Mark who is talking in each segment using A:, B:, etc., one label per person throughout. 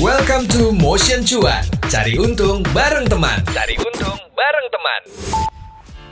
A: Welcome to Motion Cuan. Cari untung bareng teman. Cari untung bareng teman.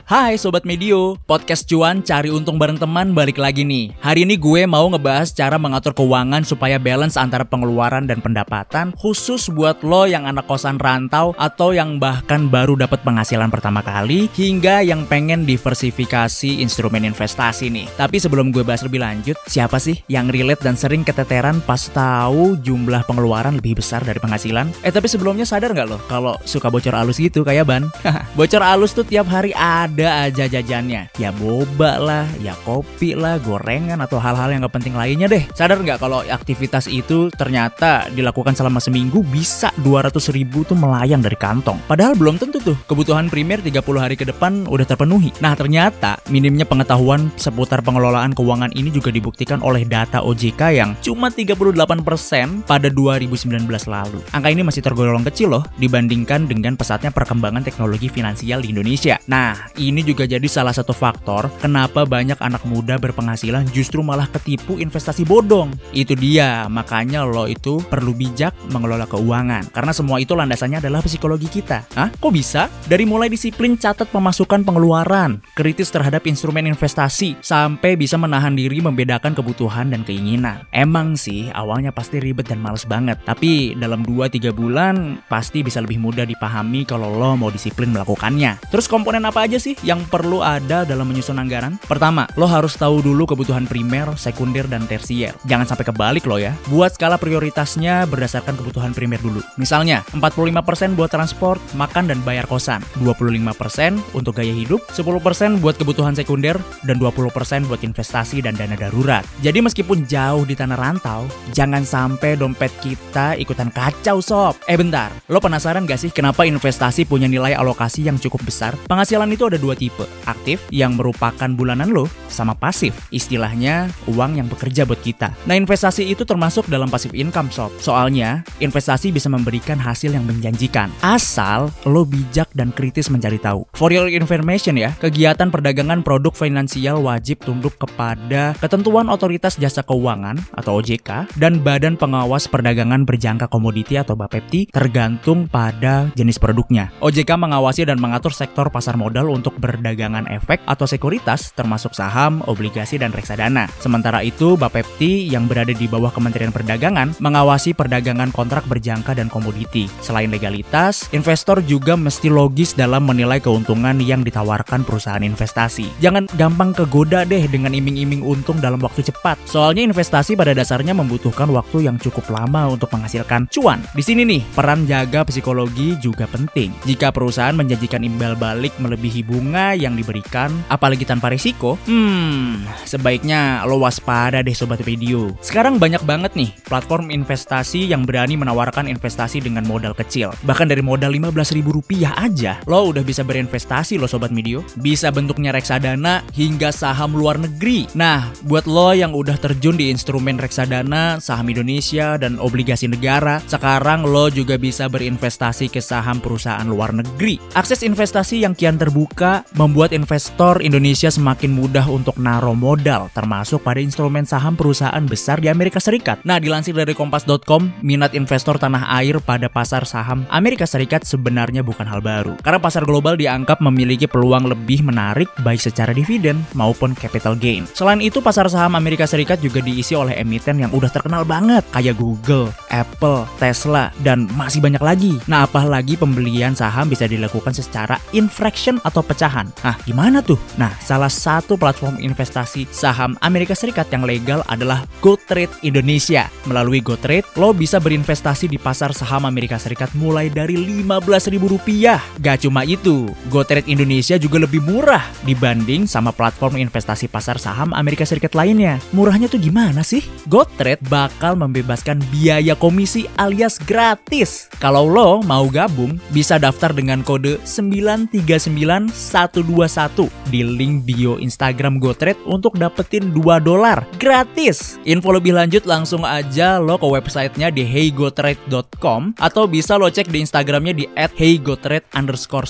B: Hai Sobat Medio, podcast cuan cari untung bareng teman balik lagi nih. Hari ini gue mau ngebahas cara mengatur keuangan supaya balance antara pengeluaran dan pendapatan khusus buat lo yang anak kosan rantau atau yang bahkan baru dapat penghasilan pertama kali hingga yang pengen diversifikasi instrumen investasi nih. Tapi sebelum gue bahas lebih lanjut, siapa sih yang relate dan sering keteteran pas tahu jumlah pengeluaran lebih besar dari penghasilan? Eh tapi sebelumnya sadar nggak lo kalau suka bocor alus gitu kayak ban? bocor alus tuh tiap hari ada ada aja jajannya. Ya boba lah, ya kopi lah, gorengan atau hal-hal yang gak penting lainnya deh. Sadar nggak kalau aktivitas itu ternyata dilakukan selama seminggu bisa 200 ribu tuh melayang dari kantong. Padahal belum tentu tuh kebutuhan primer 30 hari ke depan udah terpenuhi. Nah ternyata minimnya pengetahuan seputar pengelolaan keuangan ini juga dibuktikan oleh data OJK yang cuma 38% pada 2019 lalu. Angka ini masih tergolong kecil loh dibandingkan dengan pesatnya perkembangan teknologi finansial di Indonesia. Nah, ini juga jadi salah satu faktor kenapa banyak anak muda berpenghasilan justru malah ketipu investasi bodong. Itu dia, makanya lo itu perlu bijak mengelola keuangan. Karena semua itu landasannya adalah psikologi kita. Hah? Kok bisa? Dari mulai disiplin catat pemasukan pengeluaran, kritis terhadap instrumen investasi, sampai bisa menahan diri membedakan kebutuhan dan keinginan. Emang sih, awalnya pasti ribet dan males banget. Tapi dalam 2-3 bulan, pasti bisa lebih mudah dipahami kalau lo mau disiplin melakukannya. Terus komponen apa aja sih yang perlu ada dalam menyusun anggaran? Pertama, lo harus tahu dulu kebutuhan primer, sekunder, dan tersier. Jangan sampai kebalik lo ya. Buat skala prioritasnya berdasarkan kebutuhan primer dulu. Misalnya, 45% buat transport, makan, dan bayar kosan. 25% untuk gaya hidup, 10% buat kebutuhan sekunder, dan 20% buat investasi dan dana darurat. Jadi meskipun jauh di tanah rantau, jangan sampai dompet kita ikutan kacau sob. Eh bentar, lo penasaran gak sih kenapa investasi punya nilai alokasi yang cukup besar? Penghasilan itu ada dua tipe, aktif yang merupakan bulanan lo sama pasif, istilahnya uang yang bekerja buat kita. Nah investasi itu termasuk dalam pasif income sob. Soalnya investasi bisa memberikan hasil yang menjanjikan, asal lo bijak dan kritis mencari tahu. For your information ya, kegiatan perdagangan produk finansial wajib tunduk kepada ketentuan otoritas jasa keuangan atau OJK dan Badan Pengawas Perdagangan Berjangka Komoditi atau BAPEPTI tergantung pada jenis produknya. OJK mengawasi dan mengatur sektor pasar modal untuk berdagangan efek atau sekuritas termasuk saham, obligasi, dan reksadana. Sementara itu, Bapepti yang berada di bawah Kementerian Perdagangan mengawasi perdagangan kontrak berjangka dan komoditi. Selain legalitas, investor juga mesti logis dalam menilai keuntungan yang ditawarkan perusahaan investasi. Jangan gampang kegoda deh dengan iming-iming untung dalam waktu cepat. Soalnya investasi pada dasarnya membutuhkan waktu yang cukup lama untuk menghasilkan cuan. Di sini nih, peran jaga psikologi juga penting. Jika perusahaan menjanjikan imbal balik melebihi bunga yang diberikan, apalagi tanpa risiko, hmm, sebaiknya lo waspada deh sobat video. Sekarang banyak banget nih platform investasi yang berani menawarkan investasi dengan modal kecil. Bahkan dari modal 15 ribu rupiah aja, lo udah bisa berinvestasi lo sobat video. Bisa bentuknya reksadana hingga saham luar negeri. Nah, buat lo yang udah terjun di instrumen reksadana, saham Indonesia, dan obligasi negara, sekarang lo juga bisa berinvestasi ke saham perusahaan luar negeri. Akses investasi yang kian terbuka membuat investor Indonesia semakin mudah untuk naruh modal, termasuk pada instrumen saham perusahaan besar di Amerika Serikat. Nah, dilansir dari kompas.com, minat investor tanah air pada pasar saham Amerika Serikat sebenarnya bukan hal baru. Karena pasar global dianggap memiliki peluang lebih menarik baik secara dividen maupun capital gain. Selain itu, pasar saham Amerika Serikat juga diisi oleh emiten yang udah terkenal banget, kayak Google, Apple, Tesla, dan masih banyak lagi. Nah, apalagi pembelian saham bisa dilakukan secara infraction atau pecahan. Nah, gimana tuh? Nah, salah satu platform investasi saham Amerika Serikat yang legal adalah GoTrade Indonesia. Melalui GoTrade, lo bisa berinvestasi di pasar saham Amerika Serikat mulai dari Rp15.000. Gak cuma itu, GoTrade Indonesia juga lebih murah dibanding sama platform investasi pasar saham Amerika Serikat lainnya. Murahnya tuh gimana sih? GoTrade bakal membebaskan biaya komisi alias gratis. Kalau lo mau gabung, bisa daftar dengan kode 939 121 di link bio Instagram GoTrade untuk dapetin 2 dolar gratis. Info lebih lanjut langsung aja lo ke websitenya di heygotrade.com atau bisa lo cek di Instagramnya di @heygotrade underscore.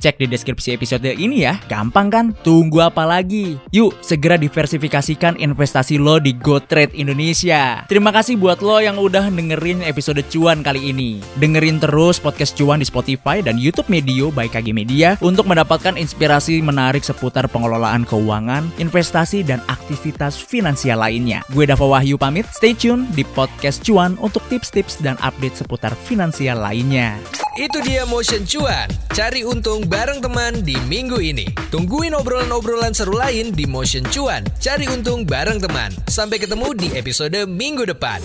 B: Cek di deskripsi episode ini ya, gampang kan? Tunggu apa lagi? Yuk segera diversifikasikan investasi lo di GoTrade Indonesia. Terima kasih buat lo yang udah dengerin episode cuan kali ini. Dengerin terus podcast cuan di Spotify dan YouTube Medio by KG Media untuk mendapatkan inspirasi menarik seputar pengelolaan keuangan, investasi, dan aktivitas finansial lainnya. Gue Dava Wahyu pamit, stay tune di podcast cuan untuk tips-tips dan update seputar finansial lainnya.
A: Itu dia Motion Cuan. Cari untung bareng teman di minggu ini. Tungguin obrolan-obrolan seru lain di Motion Cuan. Cari untung bareng teman. Sampai ketemu di episode minggu depan.